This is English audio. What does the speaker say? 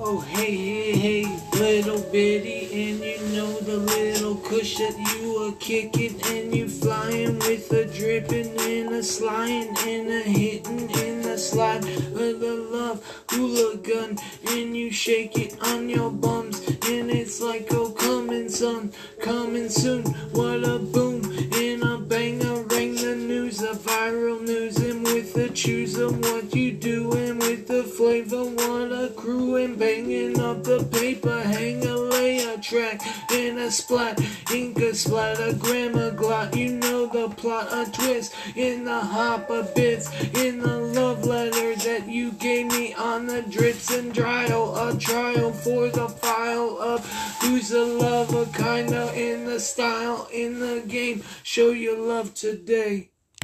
Oh hey hey hey, little bitty, and you know the little kush that you are kicking, and you flying with a dripping and a sliding and a hitting and a slide of the love. Hula gun, and you shake it on your bums, and it's like oh coming son, coming soon, what a boom and a bang, banger, ring the news, a viral news, with the choose of what you doing with the flavor, what a crew and banging up the paper, hang a layer track and a splat, ink a splatter, grammar glot, you know the plot, a twist in the hopper bits, in the love letter that you gave me on the drits and trial, a trial for the file of who's the lover, kinda in the style, in the game, show your love today.